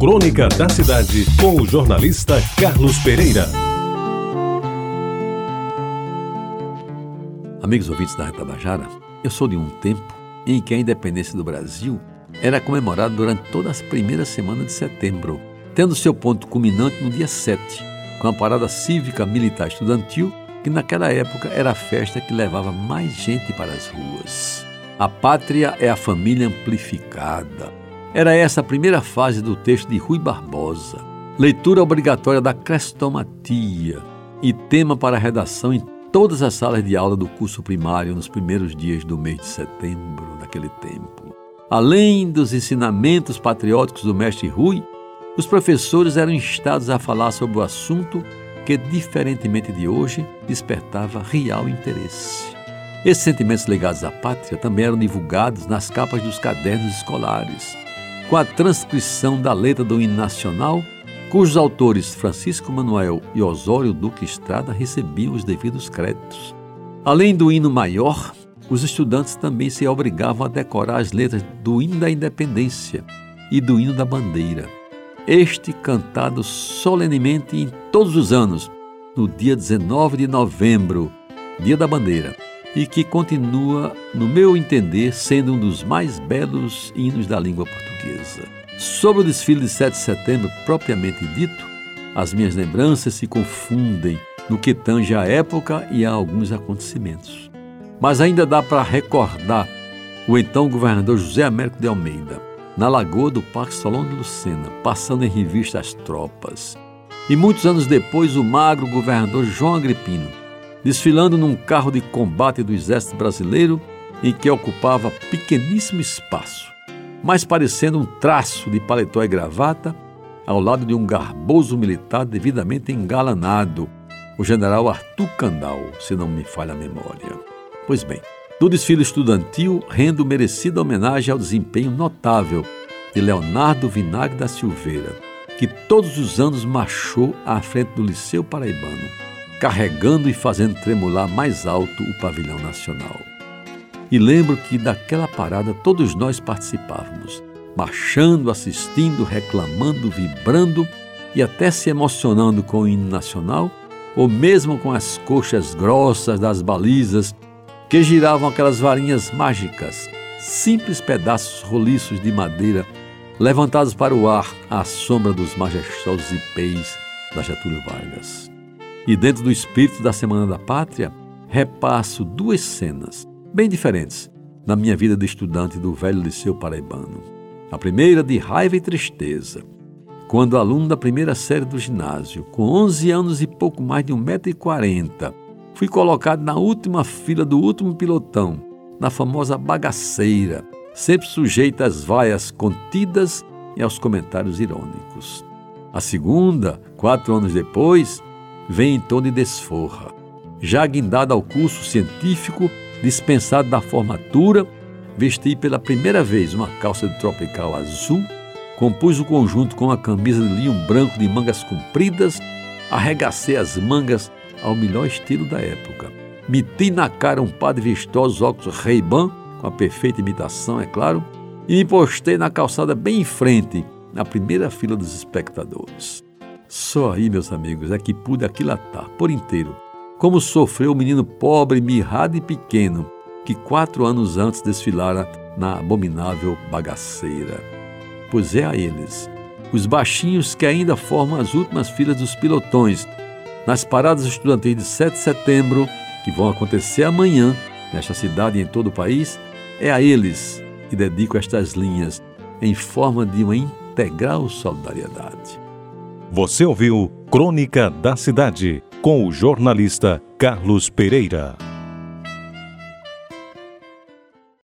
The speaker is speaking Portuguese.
Crônica da Cidade, com o jornalista Carlos Pereira. Amigos ouvintes da Retabajara, eu sou de um tempo em que a independência do Brasil era comemorada durante todas as primeiras semanas de setembro, tendo seu ponto culminante no dia 7, com a parada cívica militar estudantil, que naquela época era a festa que levava mais gente para as ruas. A pátria é a família amplificada. Era essa a primeira fase do texto de Rui Barbosa. Leitura obrigatória da crestomatia e tema para redação em todas as salas de aula do curso primário nos primeiros dias do mês de setembro daquele tempo. Além dos ensinamentos patrióticos do mestre Rui, os professores eram instados a falar sobre o assunto que, diferentemente de hoje, despertava real interesse. Esses sentimentos ligados à pátria também eram divulgados nas capas dos cadernos escolares, com a transcrição da letra do hino nacional, cujos autores Francisco Manuel e Osório Duque Estrada recebiam os devidos créditos. Além do hino maior, os estudantes também se obrigavam a decorar as letras do hino da independência e do hino da bandeira. Este cantado solenemente em todos os anos, no dia 19 de novembro, dia da bandeira e que continua, no meu entender, sendo um dos mais belos hinos da língua portuguesa. Sobre o desfile de 7 de setembro propriamente dito, as minhas lembranças se confundem no que tange à época e a alguns acontecimentos. Mas ainda dá para recordar o então governador José Américo de Almeida, na lagoa do Parque Solon de Lucena, passando em revista as tropas. E muitos anos depois, o magro governador João Agripino, desfilando num carro de combate do Exército Brasileiro em que ocupava pequeníssimo espaço, mas parecendo um traço de paletó e gravata, ao lado de um garboso militar devidamente engalanado, o general Arthur Candal, se não me falha a memória. Pois bem, do desfile estudantil rendo merecida homenagem ao desempenho notável de Leonardo Vinagre da Silveira, que todos os anos marchou à frente do Liceu Paraibano carregando e fazendo tremular mais alto o pavilhão nacional. E lembro que daquela parada todos nós participávamos, marchando, assistindo, reclamando, vibrando e até se emocionando com o hino nacional, ou mesmo com as coxas grossas das balizas que giravam aquelas varinhas mágicas, simples pedaços roliços de madeira levantados para o ar à sombra dos majestosos ipês da Getúlio Vargas. E dentro do espírito da Semana da Pátria, repasso duas cenas bem diferentes na minha vida de estudante do velho Liceu Paraibano. A primeira de raiva e tristeza, quando aluno da primeira série do ginásio, com 11 anos e pouco mais de 1,40m, fui colocado na última fila do último pilotão, na famosa bagaceira, sempre sujeita às vaias contidas e aos comentários irônicos. A segunda, quatro anos depois, vem em tom de desforra. Já guindado ao curso científico, dispensado da formatura, vesti pela primeira vez uma calça de tropical azul, compus o conjunto com a camisa de linho branco de mangas compridas, arregacei as mangas ao melhor estilo da época. Meti na cara um par de vistosos óculos Ray-Ban, com a perfeita imitação, é claro, e me postei na calçada bem em frente, na primeira fila dos espectadores. Só aí, meus amigos, é que pude aquilatar por inteiro como sofreu o menino pobre, mirrado e pequeno que quatro anos antes desfilara na abominável bagaceira. Pois é a eles, os baixinhos que ainda formam as últimas filas dos pilotões, nas paradas estudantis de 7 de setembro, que vão acontecer amanhã, nesta cidade e em todo o país, é a eles que dedico estas linhas em forma de uma integral solidariedade. Você ouviu Crônica da Cidade com o jornalista Carlos Pereira.